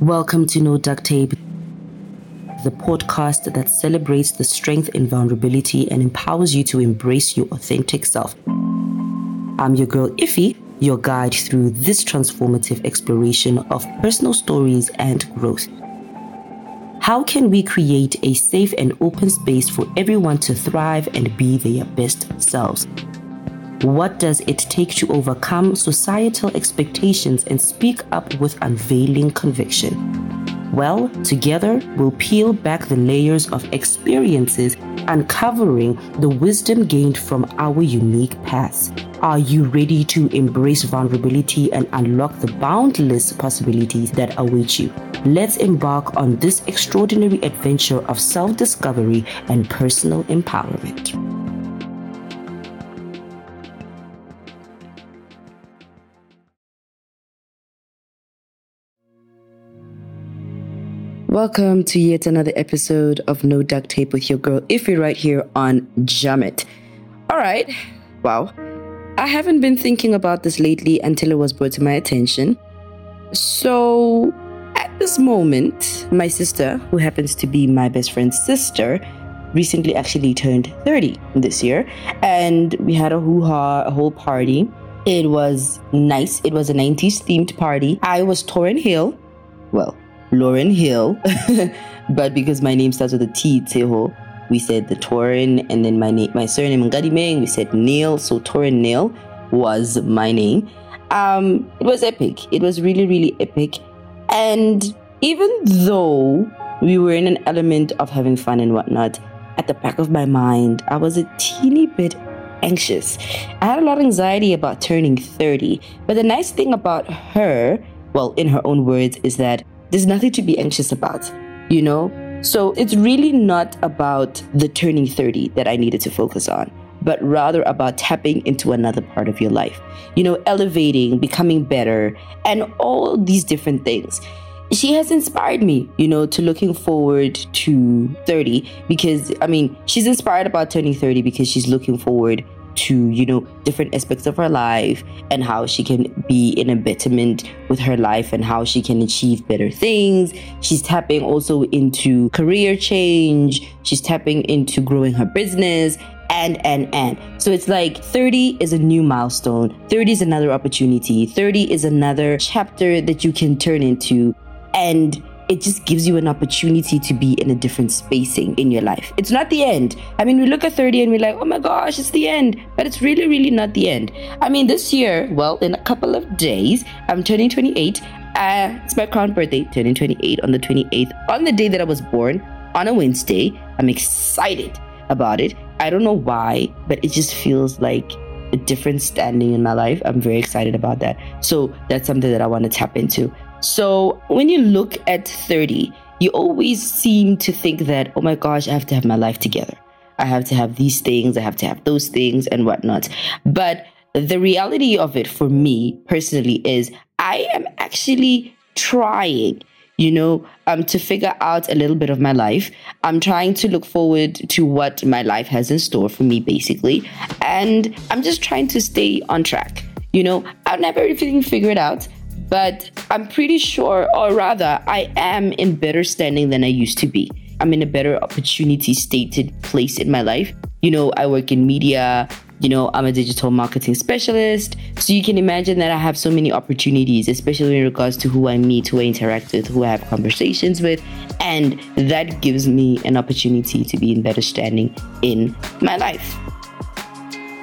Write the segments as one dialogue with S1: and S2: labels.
S1: Welcome to No Duct Tape, the podcast that celebrates the strength in vulnerability and empowers you to embrace your authentic self. I'm your girl Ify, your guide through this transformative exploration of personal stories and growth. How can we create a safe and open space for everyone to thrive and be their best selves? What does it take to overcome societal expectations and speak up with unveiling conviction? Well, together we'll peel back the layers of experiences, uncovering the wisdom gained from our unique paths. Are you ready to embrace vulnerability and unlock the boundless possibilities that await you? Let's embark on this extraordinary adventure of self discovery and personal empowerment. Welcome to yet another episode of No Duct Tape with your girl Ify right here on Jammit. All right, wow. I haven't been thinking about this lately until it was brought to my attention. So, at this moment, my sister, who happens to be my best friend's sister, recently actually turned 30 this year, and we had a hoo ha, a whole party. It was nice. It was a 90s themed party. I was Torrin Hill. Well, Lauryn Hill. but because my name starts with a T, Teho, we said the Torin, and then my name, my surname Ngadimeng, we said Neil. So Torin Neil was my name. Um, it was epic. It was really, really epic. And even though we were in an element of having fun and whatnot, at the back of my mind, I was a teeny bit anxious. I had a lot of anxiety about turning 30. But the nice thing about her, well, in her own words, is that there's nothing to be anxious about, you know? So it's really not about the turning 30 that I needed to focus on, but rather about tapping into another part of your life, you know, elevating, becoming better, and all these different things. She has inspired me, you know, to looking forward to 30 because, I mean, she's inspired about turning 30 because she's looking forward to you know different aspects of her life and how she can be in a betterment with her life and how she can achieve better things. She's tapping also into career change. She's tapping into growing her business and and and. So it's like 30 is a new milestone. 30 is another opportunity. 30 is another chapter that you can turn into. And it just gives you an opportunity to be in a different spacing in your life. It's not the end. I mean, we look at 30 and we're like, oh my gosh, it's the end. But it's really, really not the end. I mean, this year, well, in a couple of days, I'm turning 28. Uh, it's my crown birthday, turning 28 on the 28th, on the day that I was born, on a Wednesday. I'm excited about it. I don't know why, but it just feels like a different standing in my life. I'm very excited about that. So that's something that I want to tap into. So when you look at 30, you always seem to think that, oh my gosh, I have to have my life together. I have to have these things, I have to have those things, and whatnot. But the reality of it for me personally is I am actually trying you know, um, to figure out a little bit of my life. I'm trying to look forward to what my life has in store for me, basically. And I'm just trying to stay on track. You know, I've never everything figured out, but I'm pretty sure, or rather, I am in better standing than I used to be. I'm in a better opportunity stated place in my life. You know, I work in media, you know, I'm a digital marketing specialist. So you can imagine that I have so many opportunities, especially in regards to who I meet, who I interact with, who I have conversations with. And that gives me an opportunity to be in better standing in my life.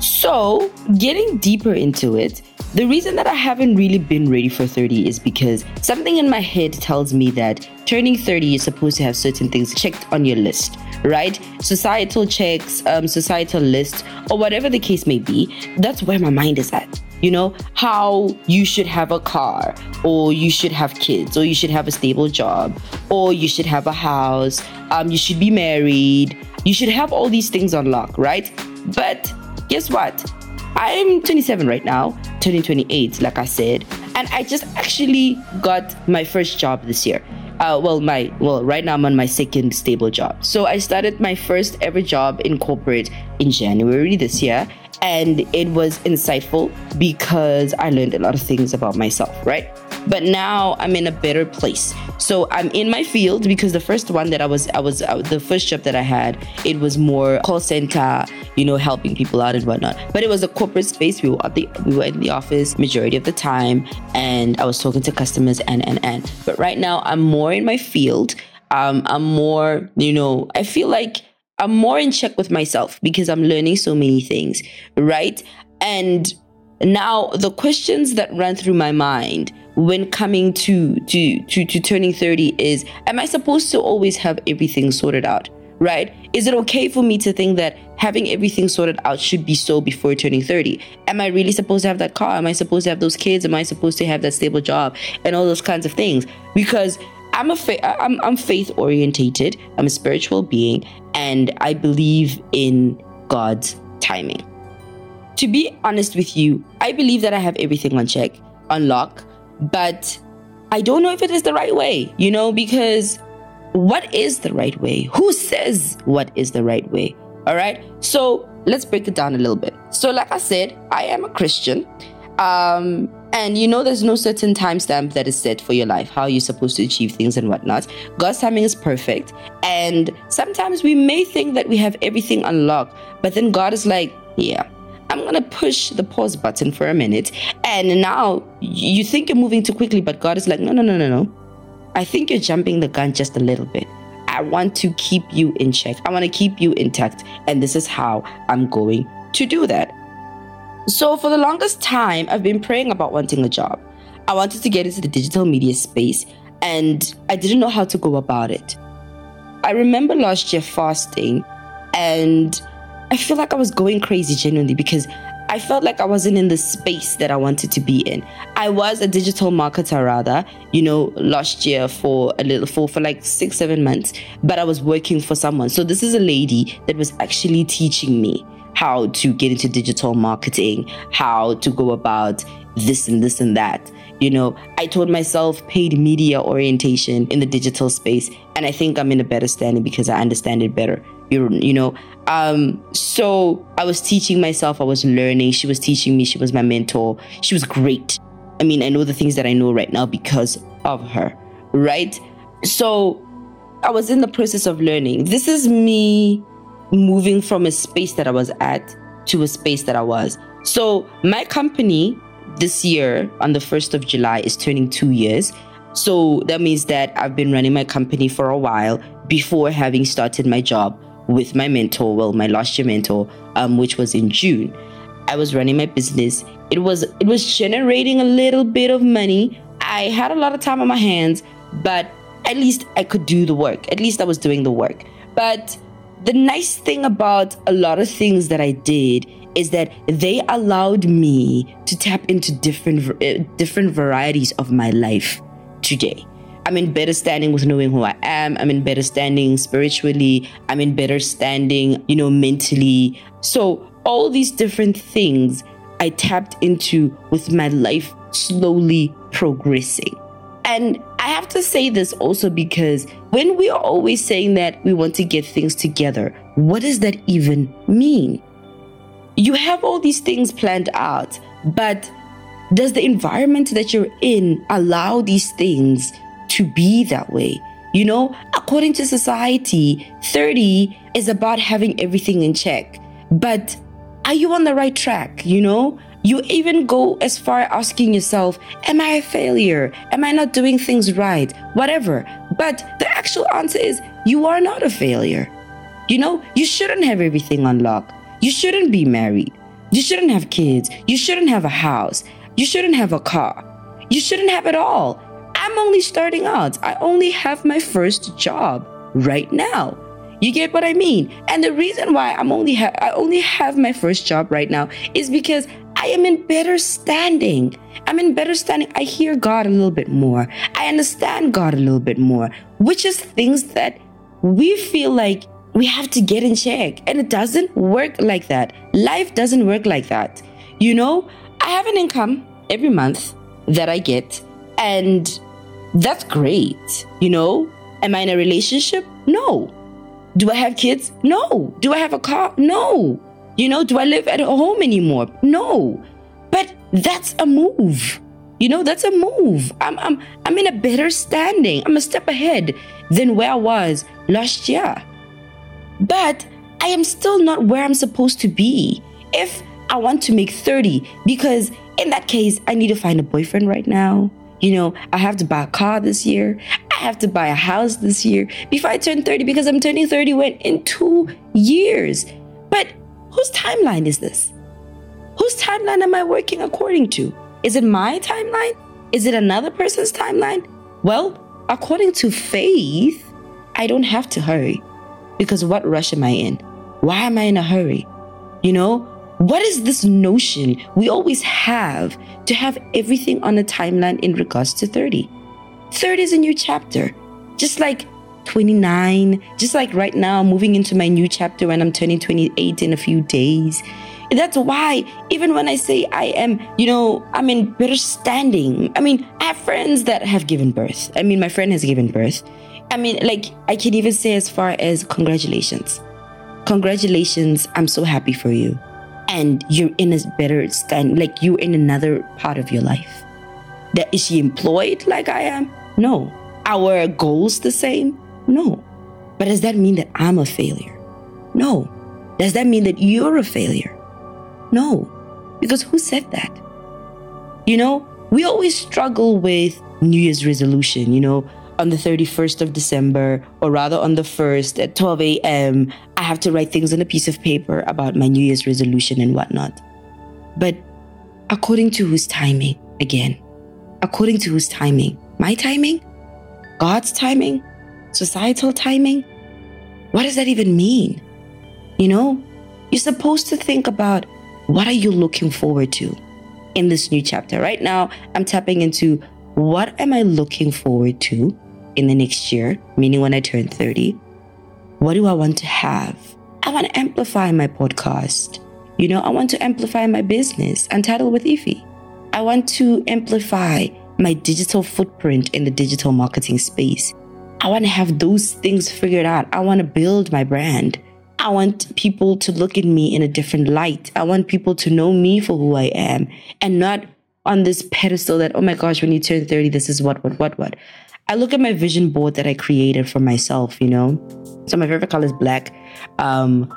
S1: So, getting deeper into it, the reason that I haven't really been ready for 30 is because something in my head tells me that turning 30 is supposed to have certain things checked on your list, right? Societal checks, um, societal list, or whatever the case may be. That's where my mind is at. You know, how you should have a car, or you should have kids, or you should have a stable job, or you should have a house, um, you should be married, you should have all these things on lock, right? But guess what? I'm 27 right now, turning 28, like I said, and I just actually got my first job this year. Uh, well, my well, right now I'm on my second stable job. So I started my first ever job in corporate in January this year, and it was insightful because I learned a lot of things about myself. Right. But now I'm in a better place. So I'm in my field because the first one that I was, I was the first job that I had, it was more call center, you know, helping people out and whatnot. But it was a corporate space. We were at the, we were in the office majority of the time, and I was talking to customers and and and. But right now I'm more in my field. Um, I'm more, you know, I feel like I'm more in check with myself because I'm learning so many things, right? And now the questions that run through my mind when coming to to to, to turning 30 is am I supposed to always have everything sorted out? Right? Is it okay for me to think that having everything sorted out should be so before turning 30? Am I really supposed to have that car? Am I supposed to have those kids? Am I supposed to have that stable job and all those kinds of things? Because I'm a fa- I'm, I'm faith orientated. I'm a spiritual being, and I believe in God's timing. To be honest with you, I believe that I have everything on check, on lock, but I don't know if it is the right way, you know, because what is the right way? Who says what is the right way? All right. So let's break it down a little bit. So, like I said, I am a Christian. Um, and you know, there's no certain timestamp that is set for your life, how you're supposed to achieve things and whatnot. God's timing is perfect. And sometimes we may think that we have everything unlocked, but then God is like, yeah, I'm going to push the pause button for a minute. And now you think you're moving too quickly, but God is like, no, no, no, no, no. I think you're jumping the gun just a little bit. I want to keep you in check. I want to keep you intact. And this is how I'm going to do that. So, for the longest time, I've been praying about wanting a job. I wanted to get into the digital media space and I didn't know how to go about it. I remember last year fasting and I feel like I was going crazy genuinely because I felt like I wasn't in the space that I wanted to be in. I was a digital marketer rather, you know, last year for a little for for like 6 7 months, but I was working for someone. So this is a lady that was actually teaching me how to get into digital marketing, how to go about this and this and that. You know, I told myself paid media orientation in the digital space, and I think I'm in a better standing because I understand it better. You, know, um, so I was teaching myself, I was learning. She was teaching me, she was my mentor. She was great. I mean, I know the things that I know right now because of her, right? So I was in the process of learning. This is me moving from a space that I was at to a space that I was. So my company this year on the 1st of July is turning two years. So that means that I've been running my company for a while before having started my job with my mentor, well, my last year mentor, um, which was in June. I was running my business. It was it was generating a little bit of money. I had a lot of time on my hands, but at least I could do the work. At least I was doing the work. But the nice thing about a lot of things that I did is that they allowed me to tap into different uh, different varieties of my life today. I'm in better standing with knowing who I am. I'm in better standing spiritually. I'm in better standing, you know, mentally. So all these different things I tapped into with my life slowly progressing. And I have to say this also because when we are always saying that we want to get things together, what does that even mean? You have all these things planned out, but does the environment that you're in allow these things to be that way? You know, according to society, 30 is about having everything in check. But are you on the right track? You know, you even go as far asking yourself, Am I a failure? Am I not doing things right? Whatever. But the actual answer is, You are not a failure. You know, you shouldn't have everything unlocked. You shouldn't be married. You shouldn't have kids. You shouldn't have a house. You shouldn't have a car. You shouldn't have it all. I'm only starting out. I only have my first job right now. You get what I mean? And the reason why I'm only ha- I only have my first job right now is because I am in better standing. I'm in better standing. I hear God a little bit more. I understand God a little bit more, which is things that we feel like we have to get in check. And it doesn't work like that. Life doesn't work like that. You know, I have an income every month that I get, and that's great. You know, am I in a relationship? No. Do I have kids? No. Do I have a car? No. You know, do I live at home anymore? No. But that's a move. You know, that's a move. I'm, I'm, I'm in a better standing. I'm a step ahead than where I was last year. But I am still not where I'm supposed to be. If I want to make 30, because in that case, I need to find a boyfriend right now. You know, I have to buy a car this year. I have to buy a house this year before I turn 30 because I'm turning 30 when in two years. But whose timeline is this? Whose timeline am I working according to? Is it my timeline? Is it another person's timeline? Well, according to faith, I don't have to hurry. Because what rush am I in? Why am I in a hurry? You know, what is this notion we always have to have everything on a timeline in regards to 30? 30 is a new chapter. Just like 29, just like right now, moving into my new chapter when I'm turning 28 in a few days. That's why, even when I say I am, you know, I'm in better standing. I mean, I have friends that have given birth. I mean, my friend has given birth. I mean, like, I can even say as far as congratulations. Congratulations. I'm so happy for you. And you're in a better stand, like, you're in another part of your life. That is she employed like I am? No. Our goals the same? No. But does that mean that I'm a failure? No. Does that mean that you're a failure? No, because who said that? You know, we always struggle with New Year's resolution, you know, on the 31st of December, or rather on the 1st at 12 a.m., I have to write things on a piece of paper about my New Year's resolution and whatnot. But according to whose timing, again, according to whose timing? My timing? God's timing? Societal timing? What does that even mean? You know, you're supposed to think about what are you looking forward to in this new chapter? Right now, I'm tapping into what am I looking forward to in the next year, meaning when I turn 30? What do I want to have? I want to amplify my podcast. You know, I want to amplify my business, Untitled with Ify. I want to amplify my digital footprint in the digital marketing space. I want to have those things figured out. I want to build my brand. I want people to look at me in a different light. I want people to know me for who I am and not on this pedestal that, oh my gosh, when you turn 30, this is what, what, what, what. I look at my vision board that I created for myself, you know? So my favorite color is black. Um,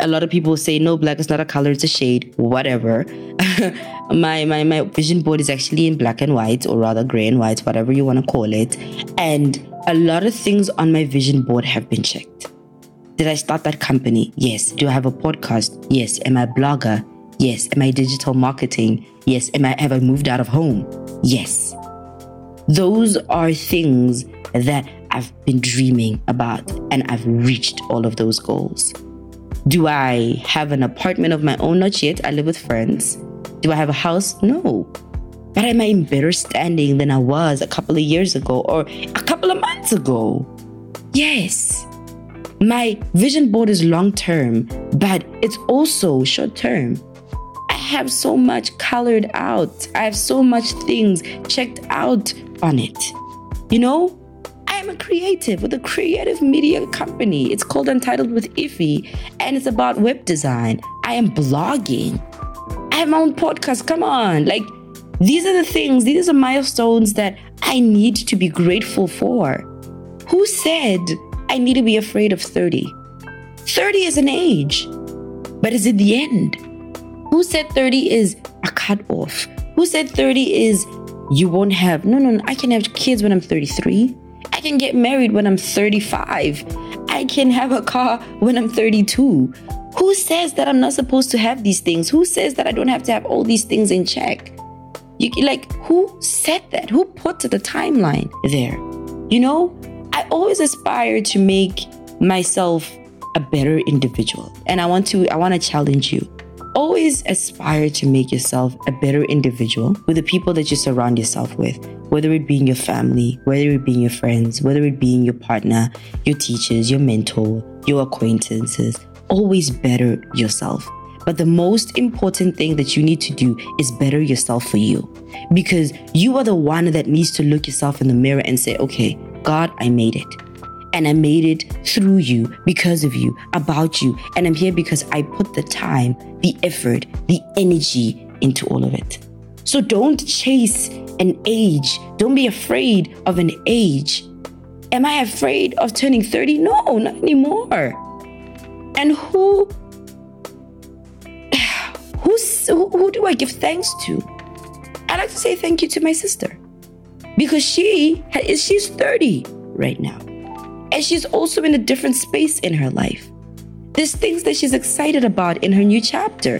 S1: a lot of people say no black is not a color it's a shade whatever my my my vision board is actually in black and white or rather gray and white whatever you want to call it and a lot of things on my vision board have been checked did I start that company? Yes. Do I have a podcast? Yes. Am I a blogger? Yes. Am I digital marketing? Yes. Am I have I moved out of home? Yes. Those are things that I've been dreaming about and I've reached all of those goals. Do I have an apartment of my own? Not yet. I live with friends. Do I have a house? No. But am I in better standing than I was a couple of years ago or a couple of months ago? Yes. My vision board is long term, but it's also short term. I have so much colored out. I have so much things checked out on it. You know, I am a creative with a creative media company. It's called Untitled with Ify, and it's about web design. I am blogging. I have my own podcast. Come on. Like, these are the things, these are milestones that I need to be grateful for. Who said I need to be afraid of 30. 30 is an age, but is it the end? Who said 30 is a cutoff? Who said 30 is you won't have? No, no, no. I can have kids when I'm 33. I can get married when I'm 35. I can have a car when I'm 32. Who says that I'm not supposed to have these things? Who says that I don't have to have all these things in check? You like who said that? Who put the timeline there? You know, I always aspire to make myself a better individual. And I want to I want to challenge you. Always aspire to make yourself a better individual with the people that you surround yourself with, whether it be in your family, whether it be in your friends, whether it be in your partner, your teachers, your mentor, your acquaintances. Always better yourself. But the most important thing that you need to do is better yourself for you. Because you are the one that needs to look yourself in the mirror and say, okay, God, I made it. And I made it through you, because of you, about you. And I'm here because I put the time, the effort, the energy into all of it. So don't chase an age. Don't be afraid of an age. Am I afraid of turning 30? No, not anymore. And who who's, who, who do I give thanks to? I like to say thank you to my sister because she is she's 30 right now. And she's also in a different space in her life. There's things that she's excited about in her new chapter.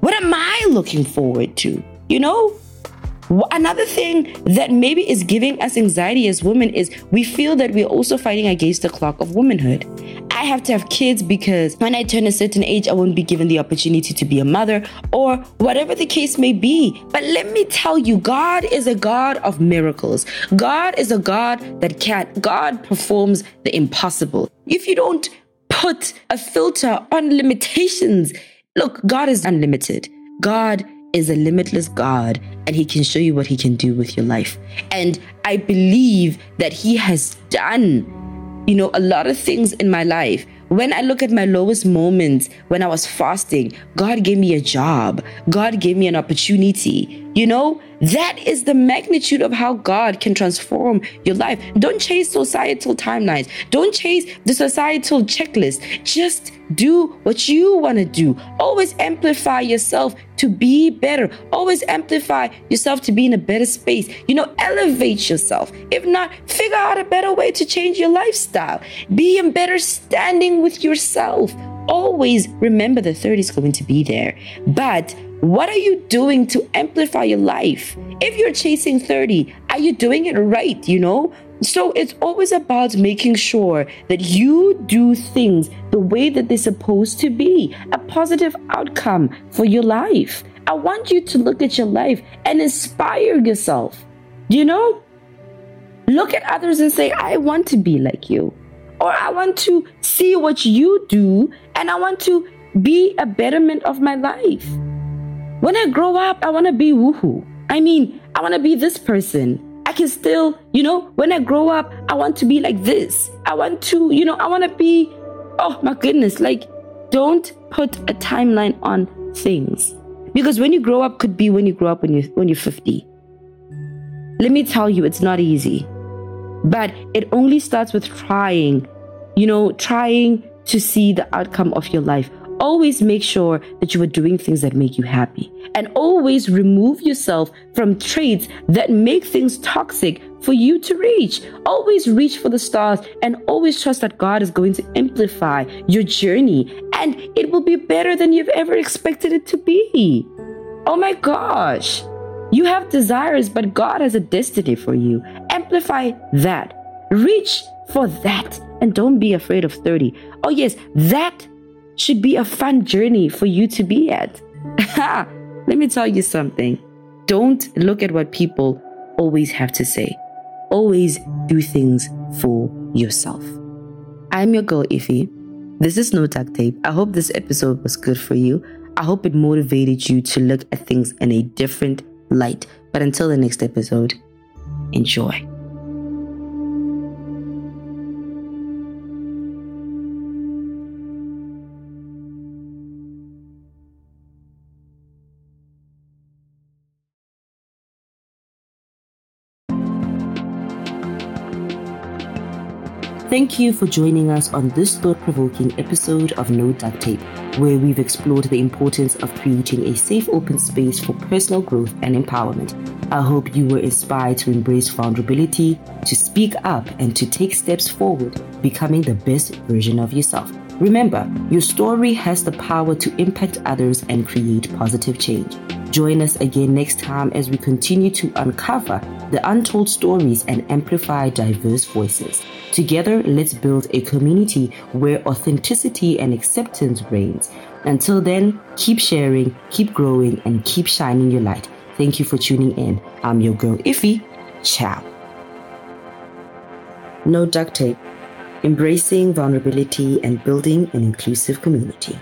S1: What am I looking forward to? You know? Another thing that maybe is giving us anxiety as women is we feel that we're also fighting against the clock of womanhood. I have to have kids because when I turn a certain age, I won't be given the opportunity to be a mother or whatever the case may be. But let me tell you, God is a God of miracles. God is a God that can't. God performs the impossible. If you don't put a filter on limitations, look, God is unlimited. God is a limitless God and He can show you what He can do with your life. And I believe that He has done, you know, a lot of things in my life. When I look at my lowest moments when I was fasting, God gave me a job, God gave me an opportunity. You know, that is the magnitude of how God can transform your life. Don't chase societal timelines. Don't chase the societal checklist. Just do what you want to do. Always amplify yourself to be better. Always amplify yourself to be in a better space. You know, elevate yourself. If not, figure out a better way to change your lifestyle. Be in better standing with yourself. Always remember the 30 is going to be there. But what are you doing to amplify your life? If you're chasing 30, are you doing it right? You know? So it's always about making sure that you do things the way that they're supposed to be, a positive outcome for your life. I want you to look at your life and inspire yourself. You know? Look at others and say, I want to be like you. Or I want to see what you do and I want to be a betterment of my life. When I grow up, I want to be woohoo. I mean, I want to be this person. I can still, you know, when I grow up, I want to be like this. I want to, you know, I want to be, oh my goodness, like, don't put a timeline on things. Because when you grow up could be when you grow up when you when you're 50. Let me tell you, it's not easy. But it only starts with trying, you know, trying to see the outcome of your life always make sure that you are doing things that make you happy and always remove yourself from traits that make things toxic for you to reach. Always reach for the stars and always trust that God is going to amplify your journey and it will be better than you've ever expected it to be. Oh my gosh. You have desires, but God has a destiny for you. Amplify that. Reach for that. And don't be afraid of 30. Oh, yes, that should be a fun journey for you to be at. Let me tell you something. Don't look at what people always have to say. Always do things for yourself. I'm your girl, Ify. This is No Duct Tape. I hope this episode was good for you. I hope it motivated you to look at things in a different light. But until the next episode, enjoy. Thank you for joining us on this thought provoking episode of No Duct Tape, where we've explored the importance of creating a safe, open space for personal growth and empowerment. I hope you were inspired to embrace vulnerability, to speak up, and to take steps forward, becoming the best version of yourself. Remember, your story has the power to impact others and create positive change. Join us again next time as we continue to uncover the untold stories and amplify diverse voices. Together, let's build a community where authenticity and acceptance reigns. Until then, keep sharing, keep growing, and keep shining your light. Thank you for tuning in. I'm your girl, Ify. Ciao. No duct tape. Embracing vulnerability and building an inclusive community.